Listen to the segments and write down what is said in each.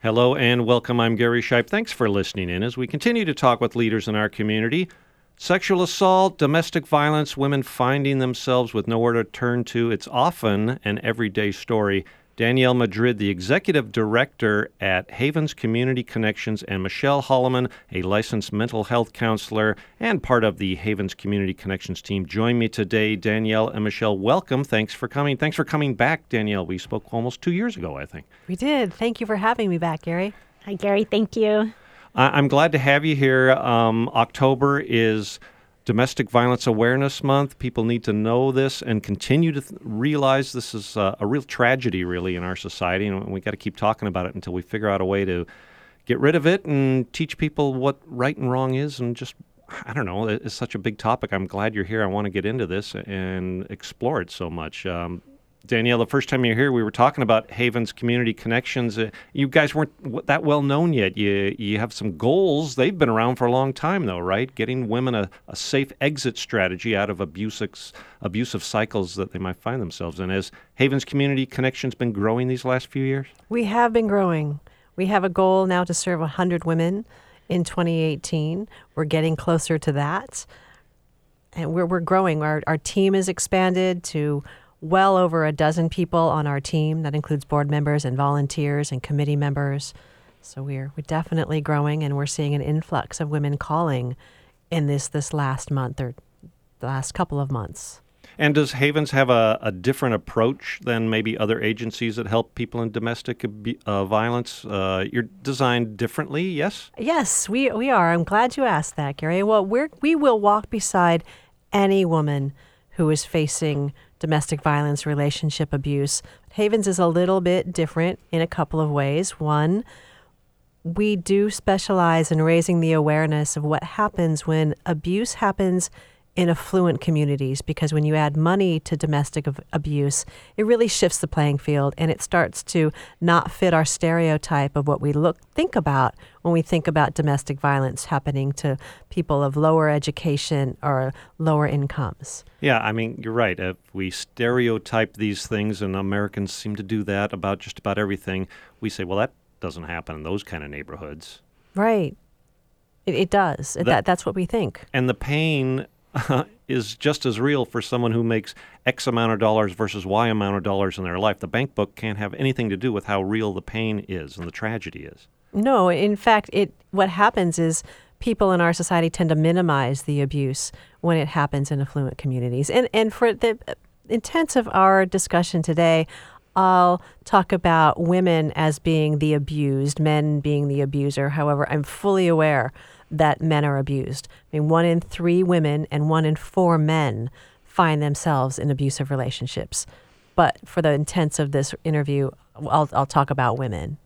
Hello and welcome. I'm Gary Shipe. Thanks for listening in as we continue to talk with leaders in our community. Sexual assault, domestic violence, women finding themselves with nowhere to turn to. It's often an everyday story. Danielle Madrid, the executive director at Havens Community Connections, and Michelle Holloman, a licensed mental health counselor and part of the Havens Community Connections team, join me today. Danielle and Michelle, welcome. Thanks for coming. Thanks for coming back, Danielle. We spoke almost two years ago, I think. We did. Thank you for having me back, Gary. Hi, Gary. Thank you. I- am glad to have you here. Um, October is Domestic Violence Awareness Month. People need to know this and continue to th- realize this is uh, a real tragedy, really, in our society, and we got to keep talking about it until we figure out a way to get rid of it and teach people what right and wrong is, and just I don't know. It's such a big topic. I'm glad you're here. I want to get into this and explore it so much. Um, Danielle, the first time you were here, we were talking about Havens Community Connections. Uh, you guys weren't that well known yet. You you have some goals. They've been around for a long time, though, right? Getting women a, a safe exit strategy out of abusive, abusive cycles that they might find themselves in. Has Havens Community Connections been growing these last few years? We have been growing. We have a goal now to serve 100 women in 2018. We're getting closer to that. And we're, we're growing. Our, our team is expanded to well over a dozen people on our team. That includes board members and volunteers and committee members. So we're we're definitely growing, and we're seeing an influx of women calling in this this last month or the last couple of months. And does Havens have a, a different approach than maybe other agencies that help people in domestic uh, violence? Uh, you're designed differently, yes? Yes, we, we are. I'm glad you asked that, Gary. Well, we're, we will walk beside any woman who is facing domestic violence, relationship abuse. Havens is a little bit different in a couple of ways. One, we do specialize in raising the awareness of what happens when abuse happens in affluent communities because when you add money to domestic abuse, it really shifts the playing field and it starts to not fit our stereotype of what we look think about when we think about domestic violence happening to people of lower education or lower incomes. Yeah, I mean, you're right. If we stereotype these things, and Americans seem to do that about just about everything, we say, well, that doesn't happen in those kind of neighborhoods. Right. It, it does. That, that, that's what we think. And the pain is just as real for someone who makes X amount of dollars versus Y amount of dollars in their life. The bank book can't have anything to do with how real the pain is and the tragedy is. No, in fact, it what happens is people in our society tend to minimize the abuse when it happens in affluent communities. And and for the intents of our discussion today, I'll talk about women as being the abused, men being the abuser. However, I'm fully aware that men are abused. I mean, one in three women and one in four men find themselves in abusive relationships. But for the intents of this interview, I'll, I'll talk about women.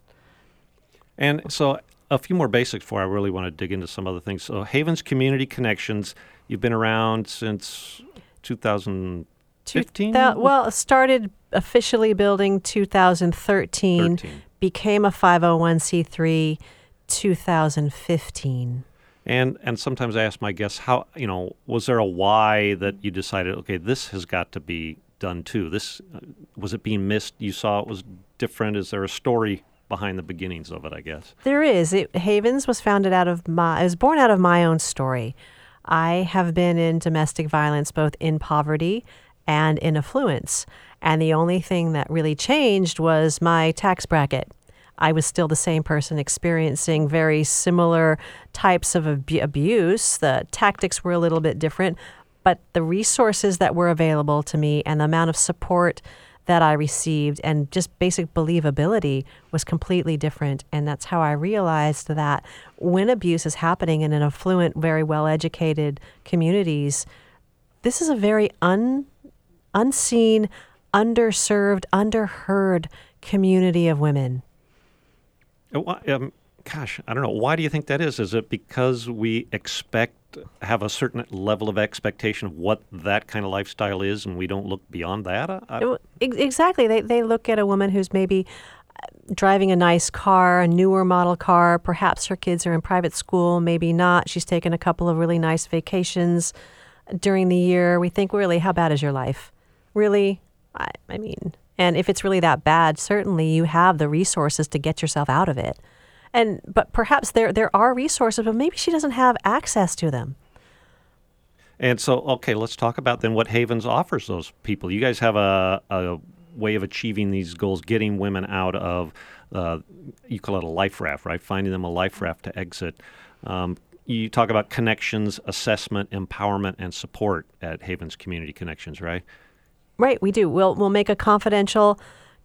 And so, a few more basics before I really want to dig into some other things. So, Havens Community Connections, you've been around since 2015? well, started officially building 2013, 13. became a 501c3 2015. And and sometimes I ask my guests how you know was there a why that you decided okay this has got to be done too. This uh, was it being missed. You saw it was different. Is there a story behind the beginnings of it? I guess there is. It, Havens was founded out of my. It was born out of my own story. I have been in domestic violence both in poverty and in affluence, and the only thing that really changed was my tax bracket. I was still the same person experiencing very similar types of ab- abuse. The tactics were a little bit different, but the resources that were available to me and the amount of support that I received and just basic believability was completely different. And that's how I realized that when abuse is happening in an affluent, very well educated communities, this is a very un, unseen, underserved, underheard community of women. Uh, um, gosh, I don't know. Why do you think that is? Is it because we expect have a certain level of expectation of what that kind of lifestyle is, and we don't look beyond that? I, exactly. They they look at a woman who's maybe uh, driving a nice car, a newer model car. Perhaps her kids are in private school, maybe not. She's taken a couple of really nice vacations during the year. We think, really, how bad is your life? Really? I, I mean, And if it's really that bad, certainly you have the resources to get yourself out of it. And but perhaps there there are resources, but maybe she doesn't have access to them. And so, okay, let's talk about then what Havens offers those people. You guys have a, a way of achieving these goals, getting women out of, uh, you call it a life raft, right? Finding them a life raft to exit. Um, you talk about connections, assessment, empowerment, and support at Havens Community Connections, right? Right, we do. We'll we'll make a confidential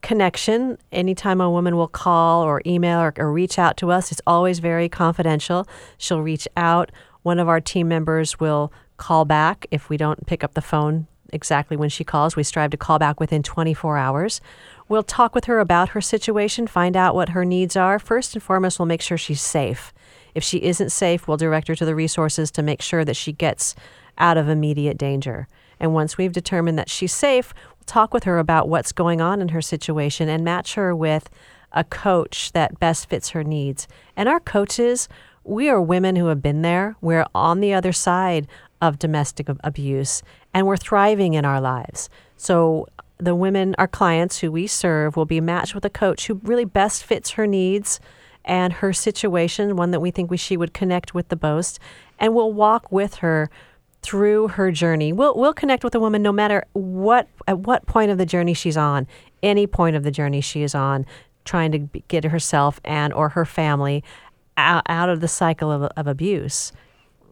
connection anytime a woman will call or email or, or reach out to us. It's always very confidential. She'll reach out. One of our team members will call back if we don't pick up the phone exactly when she calls. We strive to call back within 24 hours. We'll talk with her about her situation, find out what her needs are. First and foremost, we'll make sure she's safe. If she isn't safe, we'll direct her to the resources to make sure that she gets out of immediate danger. And once we've determined that she's safe, we'll talk with her about what's going on in her situation and match her with a coach that best fits her needs. And our coaches, we are women who have been there. We're on the other side of domestic abuse and we're thriving in our lives. So the women, our clients who we serve, will be matched with a coach who really best fits her needs and her situation, one that we think we, she would connect with the most, and we'll walk with her through her journey. We'll we'll connect with a woman no matter what at what point of the journey she's on, any point of the journey she is on, trying to get herself and or her family out, out of the cycle of, of abuse.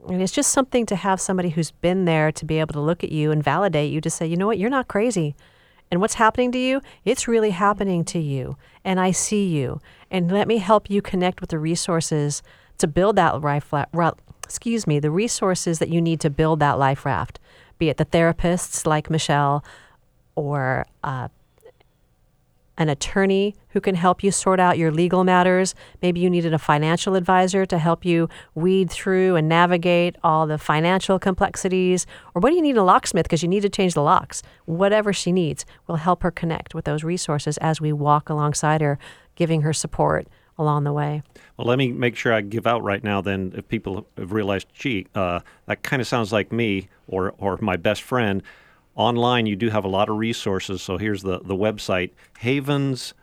And it's just something to have somebody who's been there to be able to look at you and validate you to say, you know what, you're not crazy. And what's happening to you, it's really happening to you. And I see you. And let me help you connect with the resources to build that life, excuse me, the resources that you need to build that life raft, be it the therapists like Michelle or uh, an attorney who can help you sort out your legal matters. Maybe you needed a financial advisor to help you weed through and navigate all the financial complexities. Or what do you need a locksmith because you need to change the locks? Whatever she needs will help her connect with those resources as we walk alongside her, giving her support along the way. Well, let me make sure I give out right now. Then, if people have realized, gee, uh, that kind of sounds like me or or my best friend. Online, you do have a lot of resources. So here's the the website havenscc.org.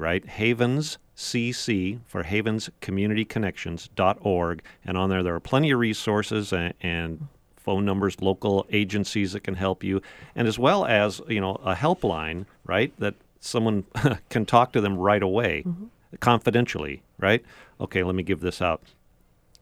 Right, Havens CC for Havens Community Connections.org. And on there, there are plenty of resources and, and, phone numbers, local agencies that can help you, and as well as, you know, a helpline, right, that someone can talk to them right away, mm-hmm. confidentially, right? Okay, let me give this out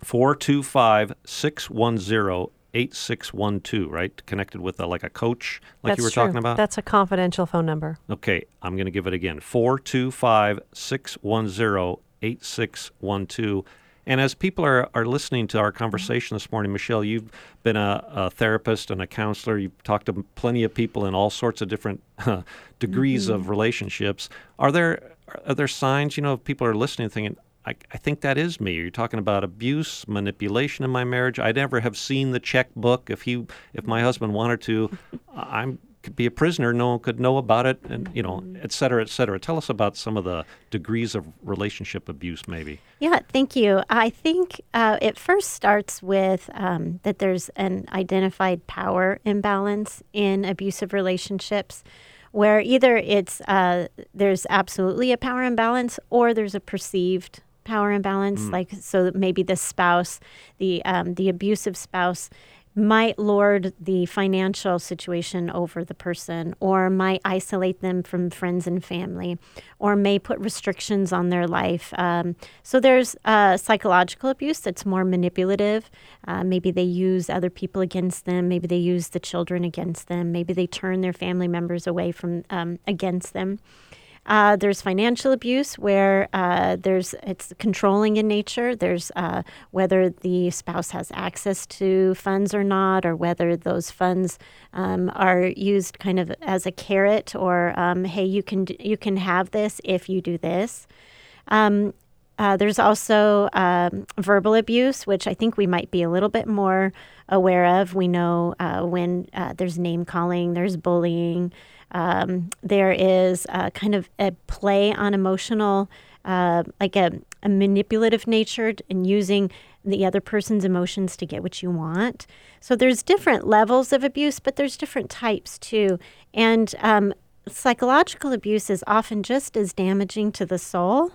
425 610 8612, right? Connected with a, like a coach, like That's you were true. talking about? That's a confidential phone number. Okay, I'm going to give it again 425 610 8612. And as people are, are listening to our conversation this morning, Michelle, you've been a, a therapist and a counselor. You've talked to plenty of people in all sorts of different uh, degrees mm-hmm. of relationships. Are there are there signs, you know, if people are listening thinking, I, I think that is me. You're talking about abuse, manipulation in my marriage. I'd never have seen the checkbook. If he, if my husband wanted to, I'm could be a prisoner. No one could know about it, and you know, et cetera, et cetera. Tell us about some of the degrees of relationship abuse, maybe. Yeah, thank you. I think uh, it first starts with um, that there's an identified power imbalance in abusive relationships. Where either it's uh, there's absolutely a power imbalance, or there's a perceived power imbalance. Mm. Like so, maybe the spouse, the um, the abusive spouse, might lord the financial situation over the person, or might isolate them from friends and family, or may put restrictions on their life. Um, so there's uh, psychological abuse that's more manipulative. Uh, maybe they use other people against them. Maybe they use the children against them. Maybe they turn their family members away from um, against them. Uh, there's financial abuse where uh, there's it's controlling in nature. There's uh, whether the spouse has access to funds or not, or whether those funds um, are used kind of as a carrot, or um, hey, you can you can have this if you do this. Um, uh, there's also um, verbal abuse, which I think we might be a little bit more aware of. We know uh, when uh, there's name calling, there's bullying, um, there is kind of a play on emotional, uh, like a a manipulative nature and using the other person's emotions to get what you want. So there's different levels of abuse, but there's different types too. And um, psychological abuse is often just as damaging to the soul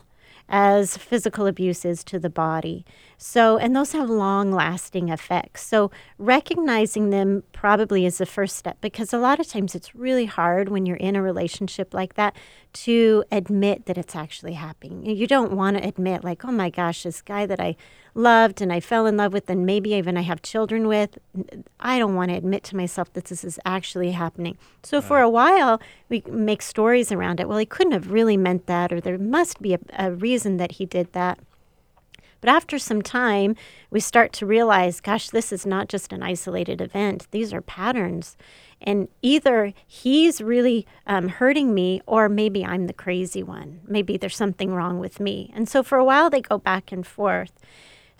as physical abuse is to the body. So, and those have long lasting effects. So, recognizing them probably is the first step because a lot of times it's really hard when you're in a relationship like that to admit that it's actually happening. You don't want to admit, like, oh my gosh, this guy that I loved and I fell in love with, and maybe even I have children with, I don't want to admit to myself that this is actually happening. So right. for a while, we make stories around it. Well, he couldn't have really meant that, or there must be a, a reason that he did that. But after some time, we start to realize, gosh, this is not just an isolated event. These are patterns. And either he's really um, hurting me, or maybe I'm the crazy one. Maybe there's something wrong with me. And so for a while, they go back and forth.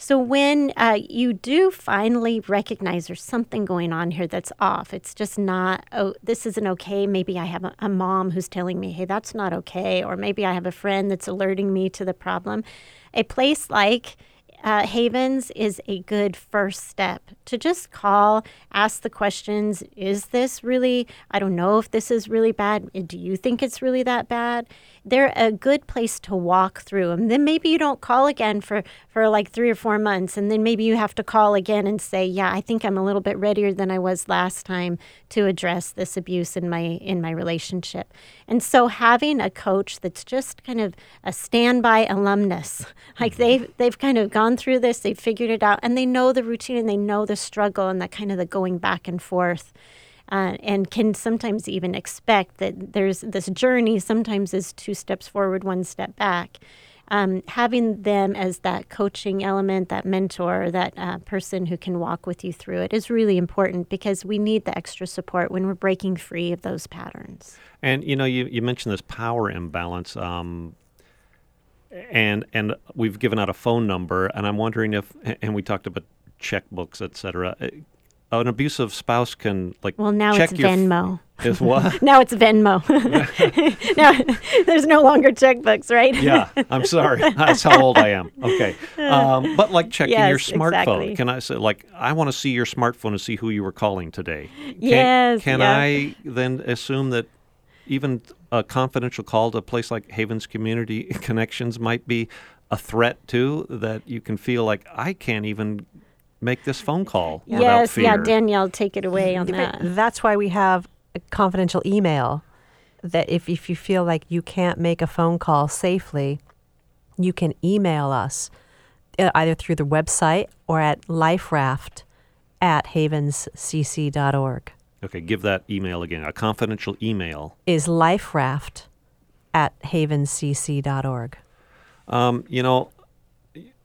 So when uh, you do finally recognize there's something going on here that's off, it's just not, oh, this isn't okay. Maybe I have a, a mom who's telling me, hey, that's not okay. Or maybe I have a friend that's alerting me to the problem. A place like uh, Havens is a good first step to just call, ask the questions Is this really, I don't know if this is really bad. Do you think it's really that bad? They're a good place to walk through And Then maybe you don't call again for, for like three or four months. And then maybe you have to call again and say, Yeah, I think I'm a little bit readier than I was last time to address this abuse in my in my relationship. And so having a coach that's just kind of a standby alumnus, like mm-hmm. they've they've kind of gone through this, they've figured it out, and they know the routine and they know the struggle and that kind of the going back and forth. Uh, and can sometimes even expect that there's this journey sometimes is two steps forward one step back um, having them as that coaching element, that mentor, that uh, person who can walk with you through it is really important because we need the extra support when we're breaking free of those patterns. And you know, you, you mentioned this power imbalance. Um, and and we've given out a phone number, and I'm wondering if, and we talked about checkbooks, et cetera an abusive spouse can like well now it's Venmo. Is what? now it's Venmo. now there's no longer checkbooks, right? yeah, I'm sorry. That's how old I am. Okay, um, but like checking yes, your smartphone. Exactly. Can I say like I want to see your smartphone to see who you were calling today? Can, yes. Can yeah. I then assume that even a confidential call to a place like Havens Community Connections might be a threat too? That you can feel like I can't even make this phone call yes, yeah, Danielle, take it away on that. That's why we have a confidential email that if, if you feel like you can't make a phone call safely, you can email us uh, either through the website or at liferaft at havenscc.org. Okay, give that email again. A confidential email is liferaft at havenscc.org. Um, you know,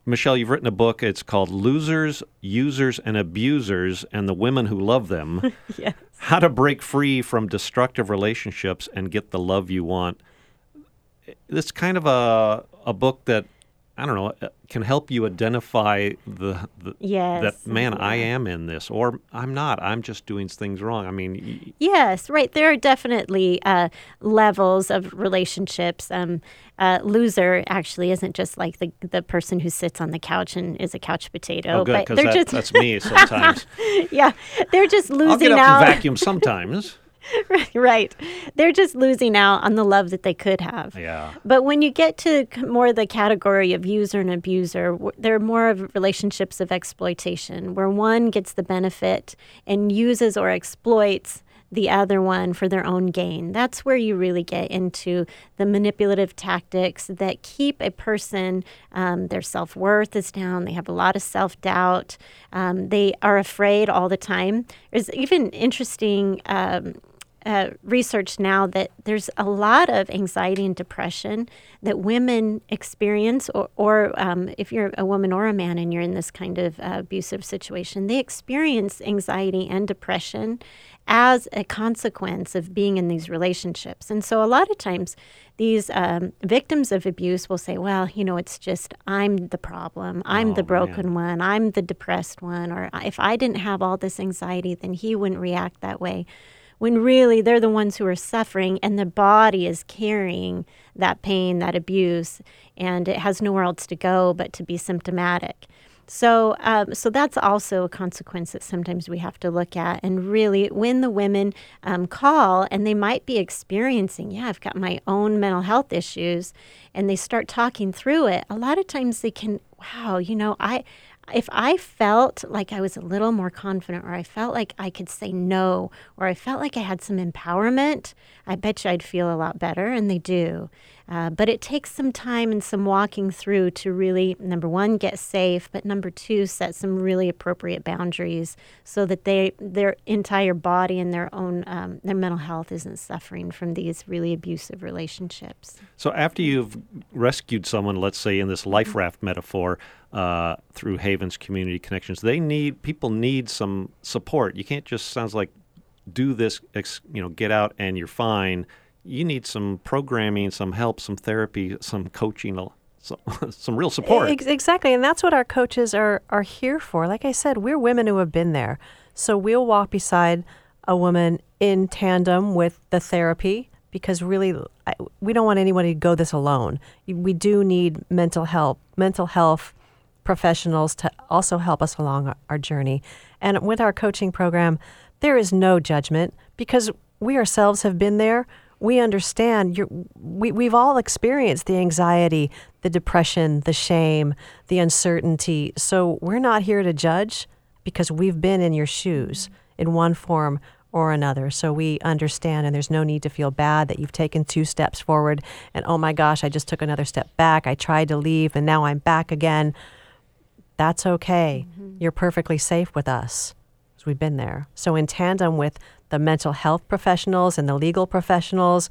Michelle, you've written a book. It's called Losers, Users, and Abusers and the Women Who Love Them. yes. How to Break Free from Destructive Relationships and Get the Love You Want. It's kind of a, a book that I don't know, uh, can help you identify the, the yes, that man, yeah. I am in this, or I'm not. I'm just doing things wrong. I mean, y- yes, right. There are definitely uh, levels of relationships. Um, uh, loser actually isn't just like the the person who sits on the couch and is a couch potato. Oh, good, but they're that, just that's me sometimes. yeah, they're just losing I'll get up out. and vacuum sometimes. right. They're just losing out on the love that they could have. Yeah. But when you get to more the category of user and abuser, they're more of relationships of exploitation, where one gets the benefit and uses or exploits the other one for their own gain. That's where you really get into the manipulative tactics that keep a person, um, their self worth is down, they have a lot of self doubt, um, they are afraid all the time. There's even interesting. Um, uh, research now that there's a lot of anxiety and depression that women experience, or, or um, if you're a woman or a man and you're in this kind of uh, abusive situation, they experience anxiety and depression as a consequence of being in these relationships. And so, a lot of times, these um, victims of abuse will say, Well, you know, it's just I'm the problem. I'm oh, the broken man. one. I'm the depressed one. Or if I didn't have all this anxiety, then he wouldn't react that way when really they're the ones who are suffering and the body is carrying that pain, that abuse, and it has nowhere else to go but to be symptomatic. So, um, so that's also a consequence that sometimes we have to look at. And really, when the women um, call and they might be experiencing, yeah, I've got my own mental health issues, and they start talking through it, a lot of times they can, wow, you know, I, if I felt like I was a little more confident, or I felt like I could say no, or I felt like I had some empowerment, I bet you I'd feel a lot better, and they do. Uh, but it takes some time and some walking through to really, number one, get safe, but number two, set some really appropriate boundaries so that they their entire body and their own um, their mental health isn't suffering from these really abusive relationships. So after you've rescued someone, let's say in this life raft metaphor, uh, through Havens Community Connections, they need people need some support. You can't just sounds like do this, you know, get out and you're fine you need some programming, some help, some therapy, some coaching, some, some real support. Exactly, and that's what our coaches are are here for. Like I said, we're women who have been there, so we'll walk beside a woman in tandem with the therapy because really we don't want anybody to go this alone. We do need mental help, mental health professionals to also help us along our journey. And with our coaching program, there is no judgment because we ourselves have been there we understand we, we've all experienced the anxiety, the depression, the shame, the uncertainty. So we're not here to judge because we've been in your shoes in one form or another. So we understand, and there's no need to feel bad that you've taken two steps forward and, oh my gosh, I just took another step back. I tried to leave and now I'm back again. That's okay. Mm-hmm. You're perfectly safe with us because we've been there. So, in tandem with the mental health professionals and the legal professionals.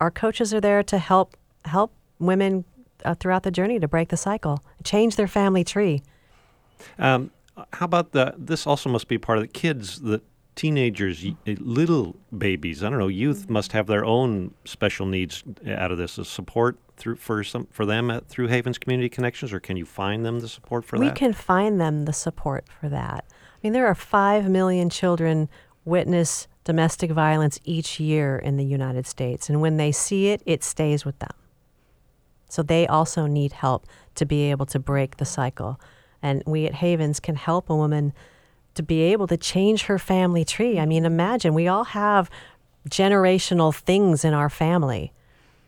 Our coaches are there to help help women uh, throughout the journey to break the cycle, change their family tree. Um, how about the? This also must be part of the kids, the teenagers, eh, little babies. I don't know. Youth mm-hmm. must have their own special needs eh, out of this. Is support through for some for them at, through Havens Community Connections, or can you find them the support for we that? We can find them the support for that. I mean, there are five million children witness domestic violence each year in the United States. And when they see it, it stays with them. So they also need help to be able to break the cycle. And we at Havens can help a woman to be able to change her family tree. I mean, imagine we all have generational things in our family.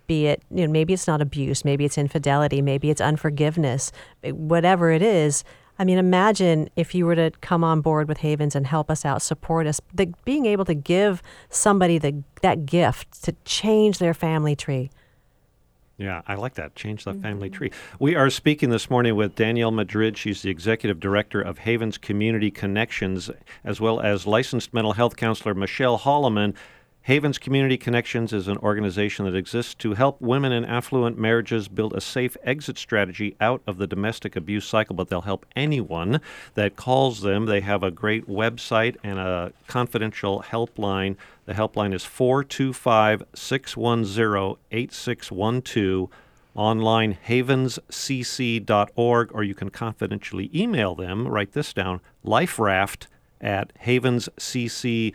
Be it, you know, maybe it's not abuse, maybe it's infidelity, maybe it's unforgiveness, eh, whatever it is. I mean, imagine if you were to come on board with Havens and help us out, support us, the, being able to give somebody the, that gift to change their family tree. Yeah, I like that. Change the mm-hmm. family tree. We are speaking this morning with Danielle Madrid. She's the executive director of Havens Community Connections, as well as licensed mental health counselor Michelle Holloman. Havens Community Connections is an organization that exists to help women in affluent marriages build a safe exit strategy out of the domestic abuse cycle, but they'll help anyone that calls them. They have a great website and a confidential helpline. The helpline is 425 610 8612 online havenscc.org or you can confidentially email them write this down liferaft at havenscc.org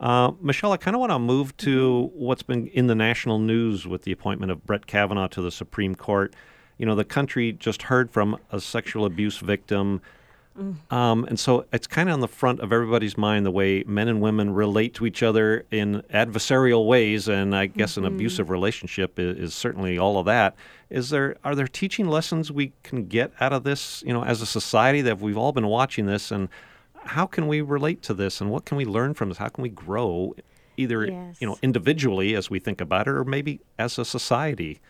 uh, Michelle, I kind of want to move to what's been in the national news with the appointment of Brett Kavanaugh to the Supreme Court. You know, the country just heard from a sexual abuse victim. Mm. Um, and so it's kind of on the front of everybody's mind the way men and women relate to each other in adversarial ways, and I guess mm-hmm. an abusive relationship is, is, certainly all of that. Is there are there teaching lessons we can get out of this? You know, as a society that we've all been watching this, and how can we relate to this and what can we learn from this? How can we grow either yes. you know individually as we think about it or maybe as a society?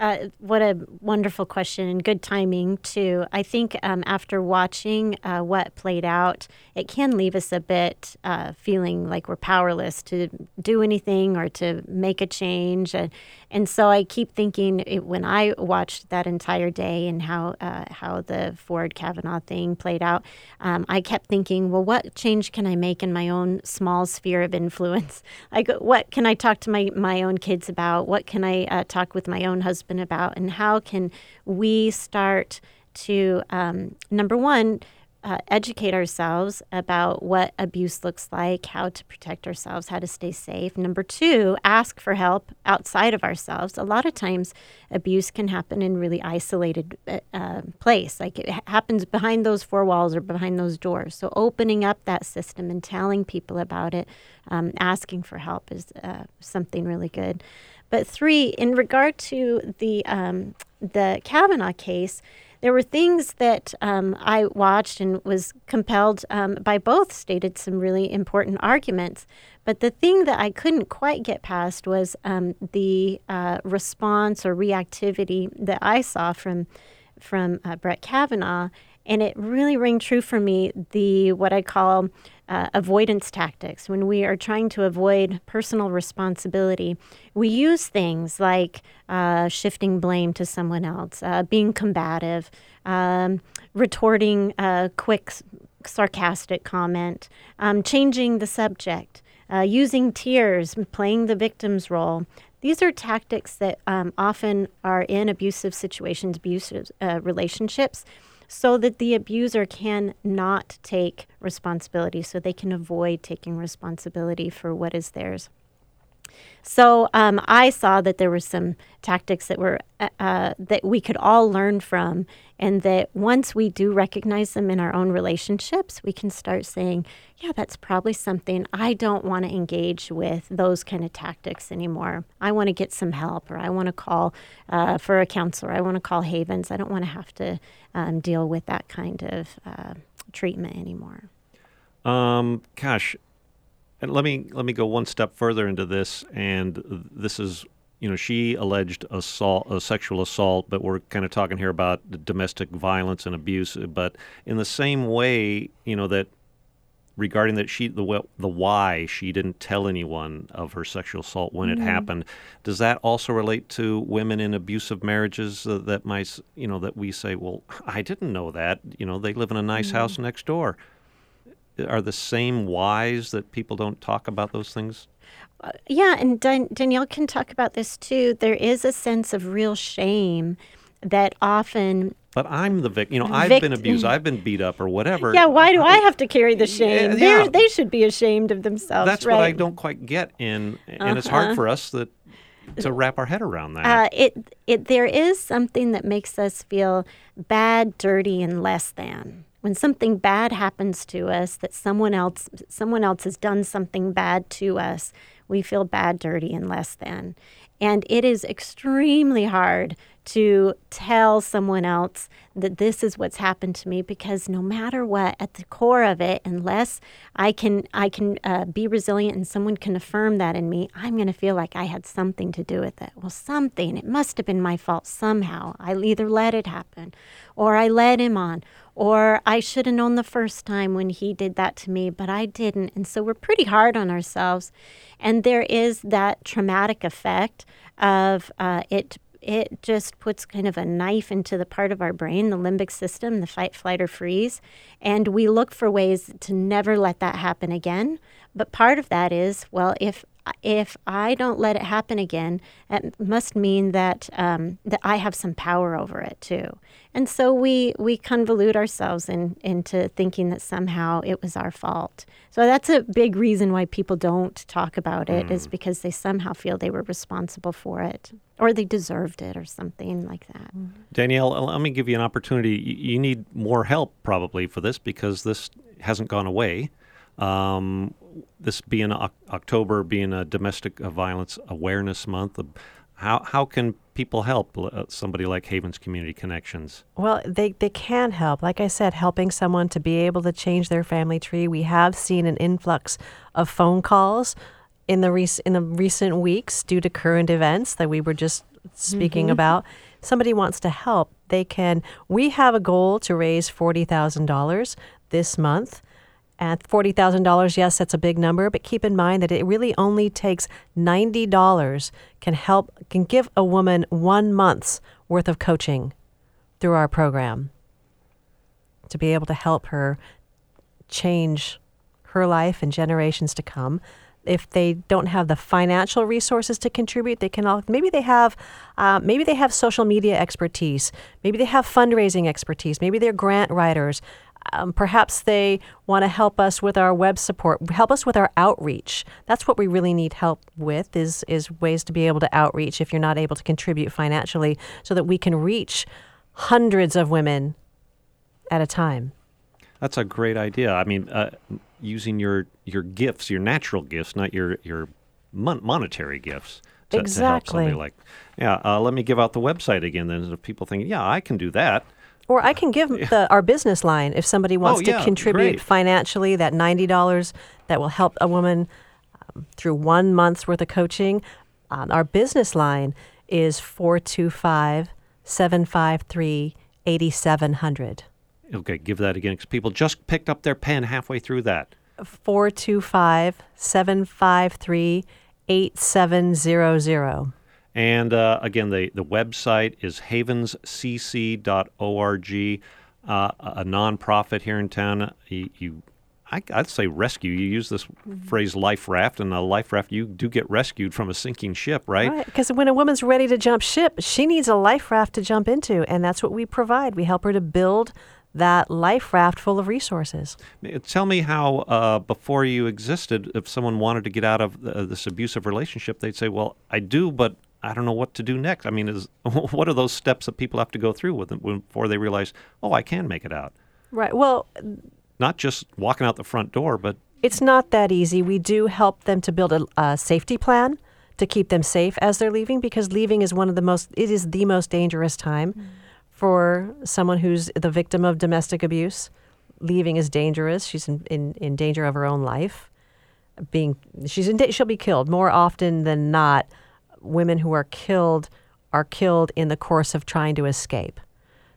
Uh, what a wonderful question and good timing too. I think um, after watching uh, what played out, it can leave us a bit uh, feeling like we're powerless to do anything or to make a change. And, and so I keep thinking it, when I watched that entire day and how uh, how the Ford Kavanaugh thing played out, um, I kept thinking, well, what change can I make in my own small sphere of influence? Like, what can I talk to my my own kids about? What can I uh, talk with my own husband about? And how can we start to um, number one uh, educate ourselves about what abuse looks like, how to protect ourselves, how to stay safe. Number two, ask for help outside of ourselves. A lot of times, abuse can happen in really isolated uh, uh place, like it happens behind those four walls or behind those doors. So, opening up that system and telling people about it, um, asking for help is uh, something really good. But three, in regard to the um, the Kavanaugh case there were things that um, I watched and was compelled um, by both stated some really important arguments. But the thing that I couldn't quite get past was um, the uh, response or reactivity that I saw from from uh, Brett Kavanaugh, and it really rang true for me. The what I call uh, avoidance tactics. When we are trying to avoid personal responsibility, we use things like uh, shifting blame to someone else, uh, being combative, um, retorting a quick, sarcastic comment, um, changing the subject, uh, using tears, playing the victim's role. These are tactics that um, often are in abusive situations, abusive uh, relationships so that the abuser can not take responsibility, so they can avoid taking responsibility for what is theirs. So um, I saw that there were some tactics that were uh, uh, that we could all learn from, and that once we do recognize them in our own relationships, we can start saying, "Yeah, that's probably something I don't want to engage with those kind of tactics anymore. I want to get some help, or I want to call uh, for a counselor. I want to call Havens. I don't want to have to um, deal with that kind of uh, treatment anymore." Um, gosh, and let me let me go one step further into this, and this is you know she alleged assault, a sexual assault, but we're kind of talking here about domestic violence and abuse. But in the same way, you know that regarding that she the the why she didn't tell anyone of her sexual assault when mm-hmm. it happened does that also relate to women in abusive marriages uh, that might you know that we say well I didn't know that you know they live in a nice mm-hmm. house next door are the same whys that people don't talk about those things? Yeah, and Dan- Danielle can talk about this too. There is a sense of real shame that often but I'm the victim. You know, I've Vict- been abused. I've been beat up or whatever. Yeah, why do I have to carry the shame? Yeah, They should be ashamed of themselves. That's right? what I don't quite get in, and uh-huh. it's hard uh-huh. for us that to wrap our head around that. Uh, it it there is something that makes us feel bad, dirty, and less than when something bad happens to us that someone else someone else has done something bad to us we feel bad dirty and less than. And it is extremely hard to tell someone else that this is what's happened to me because no matter what at the core of it unless i can i can uh, be resilient and someone can affirm that in me i'm going to feel like i had something to do with it. Well something it must have been my fault somehow. I either let it happen or i led him on or I should have known the first time when he did that to me, but I didn't. And so we're pretty hard on ourselves. And there is that traumatic effect of uh, it. It just puts kind of a knife into the part of our brain, the limbic system, the fight, flight, or freeze. And we look for ways to never let that happen again. But part of that is, well, if if I don't let it happen again, it must mean that um, that I have some power over it too. And so we we convolute ourselves in, into thinking that somehow it was our fault. So that's a big reason why people don't talk about it mm. is because they somehow feel they were responsible for it or they deserved it or something like that. Mm-hmm. Danielle, let me give you an opportunity. You need more help probably for this because this hasn't gone away. Um, this being October, being a domestic violence awareness month, uh, how how can people help uh, somebody like Havens Community Connections? Well, they, they can help. Like I said, helping someone to be able to change their family tree. We have seen an influx of phone calls in the rec- in the recent weeks due to current events that we were just speaking mm-hmm. about. Somebody wants to help. They can. We have a goal to raise forty thousand dollars this month. At $40,000, yes, that's a big number, but keep in mind that it really only takes $90 can help can give a woman 1 month's worth of coaching through our program to be able to help her change her life and generations to come. If they don't have the financial resources to contribute, they can all, maybe they have uh, maybe they have social media expertise, maybe they have fundraising expertise, maybe they're grant writers, Um, perhaps they want to help us with our web support, help us with our outreach. That's what we really need help with is is ways to be able to outreach if you're not able to contribute financially so that we can reach hundreds of women at a time. That's a great idea. I mean, uh, using your your gifts, your natural gifts, not your your mon- monetary gifts. To, exactly. To help somebody like, yeah. Uh, let me give out the website again. Then if people think, yeah, I can do that. Or I can give the, our business line if somebody wants Oh, to yeah, contribute great. financially. That ninety dollars that will help a woman um, through one month's worth of coaching. Um, our business line is 425 753 8700. Okay, give that again because people just picked up their pen halfway through that. 425 753 8700. And uh, again, the, the website is havenscc.org, uh, a nonprofit here in town. You, you I, I'd say rescue. You use this phrase life raft, and a life raft, you do get rescued from a sinking ship, right? Because when a woman's ready to jump ship, she needs a life raft to jump into, and that's what we provide. We help her to build that life raft full of resources. Tell me how, uh, before you existed, if someone wanted to get out of uh, this abusive relationship, they'd say, "Well, I do, but I don't know what to do next." I mean, is what are those steps that people have to go through with them before they realize, "Oh, I can make it out"? Right. Well, Not just walking out the front door, but it's not that easy. We do help them to build a, a safety plan to keep them safe as they're leaving because leaving is one of the most it is the most dangerous time mm. for someone who's the victim of domestic abuse. Leaving is dangerous. She's in, in, in danger of her own life. Being she's in she'll be killed more often than not. Women who are killed are killed in the course of trying to escape.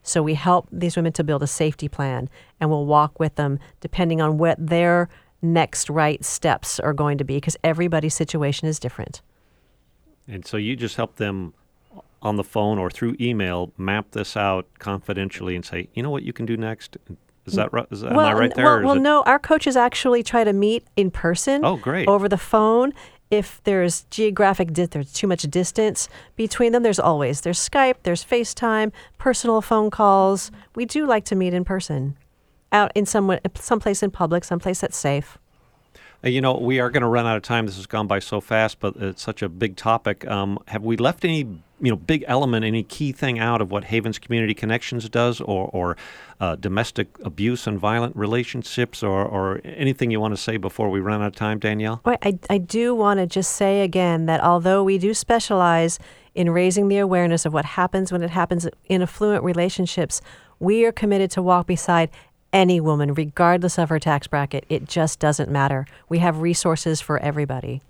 So we help these women to build a safety plan and we'll walk with them depending on what their next right steps are going to be because everybody's situation is different. And so you just help them on the phone or through email map this out confidentially and say, you know what you can do next. Is that right? Is that, am I right there? Well, well it- no, our coaches actually try to meet in person. Oh, great. Over the phone. If there's geographic, di- there's too much distance between them. There's always there's Skype, there's FaceTime, personal phone calls. We do like to meet in person, out in some someplace in public, someplace that's safe. Uh, You know, we are going to run out of time. This has gone by so fast, but it's such a big topic. Um, have we left any, you know, big element, any key thing out of what Havens Community Connections does, or, or uh, domestic abuse and violent relationships, or, or anything you want to say before we run out of time, Danielle? Right. I, I do want to just say again that although we do specialize in raising the awareness of what happens when it happens in affluent relationships, we are committed to walk beside any woman, regardless of her tax bracket. It just doesn't matter. We have resources for everybody.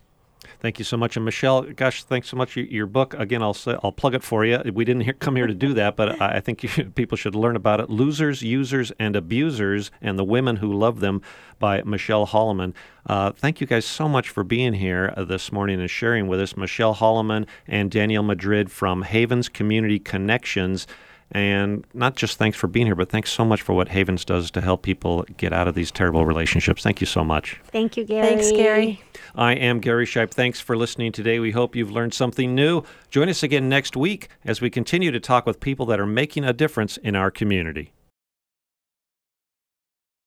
Thank you so much, and Michelle. Gosh, thanks so much. Your, book again. I'll say, I'll plug it for you. We didn't hear, come here to do that, but I, think people should learn about it. Losers, Users, and Abusers, and the Women Who Love Them by Michelle Holloman. Uh, thank you guys so much for being here uh, this morning and sharing with us, Michelle Holloman and Danielle Madrid from Havens Community Connections. And not just thanks for being here, but thanks so much for what Havens does to help people get out of these terrible relationships. Thank you so much. Thank you, Gary. Thanks, Gary. I am Gary Shipe. Thanks for listening today. We hope you've learned something new. Join us again next week as we continue to talk with people that are making a difference in our community.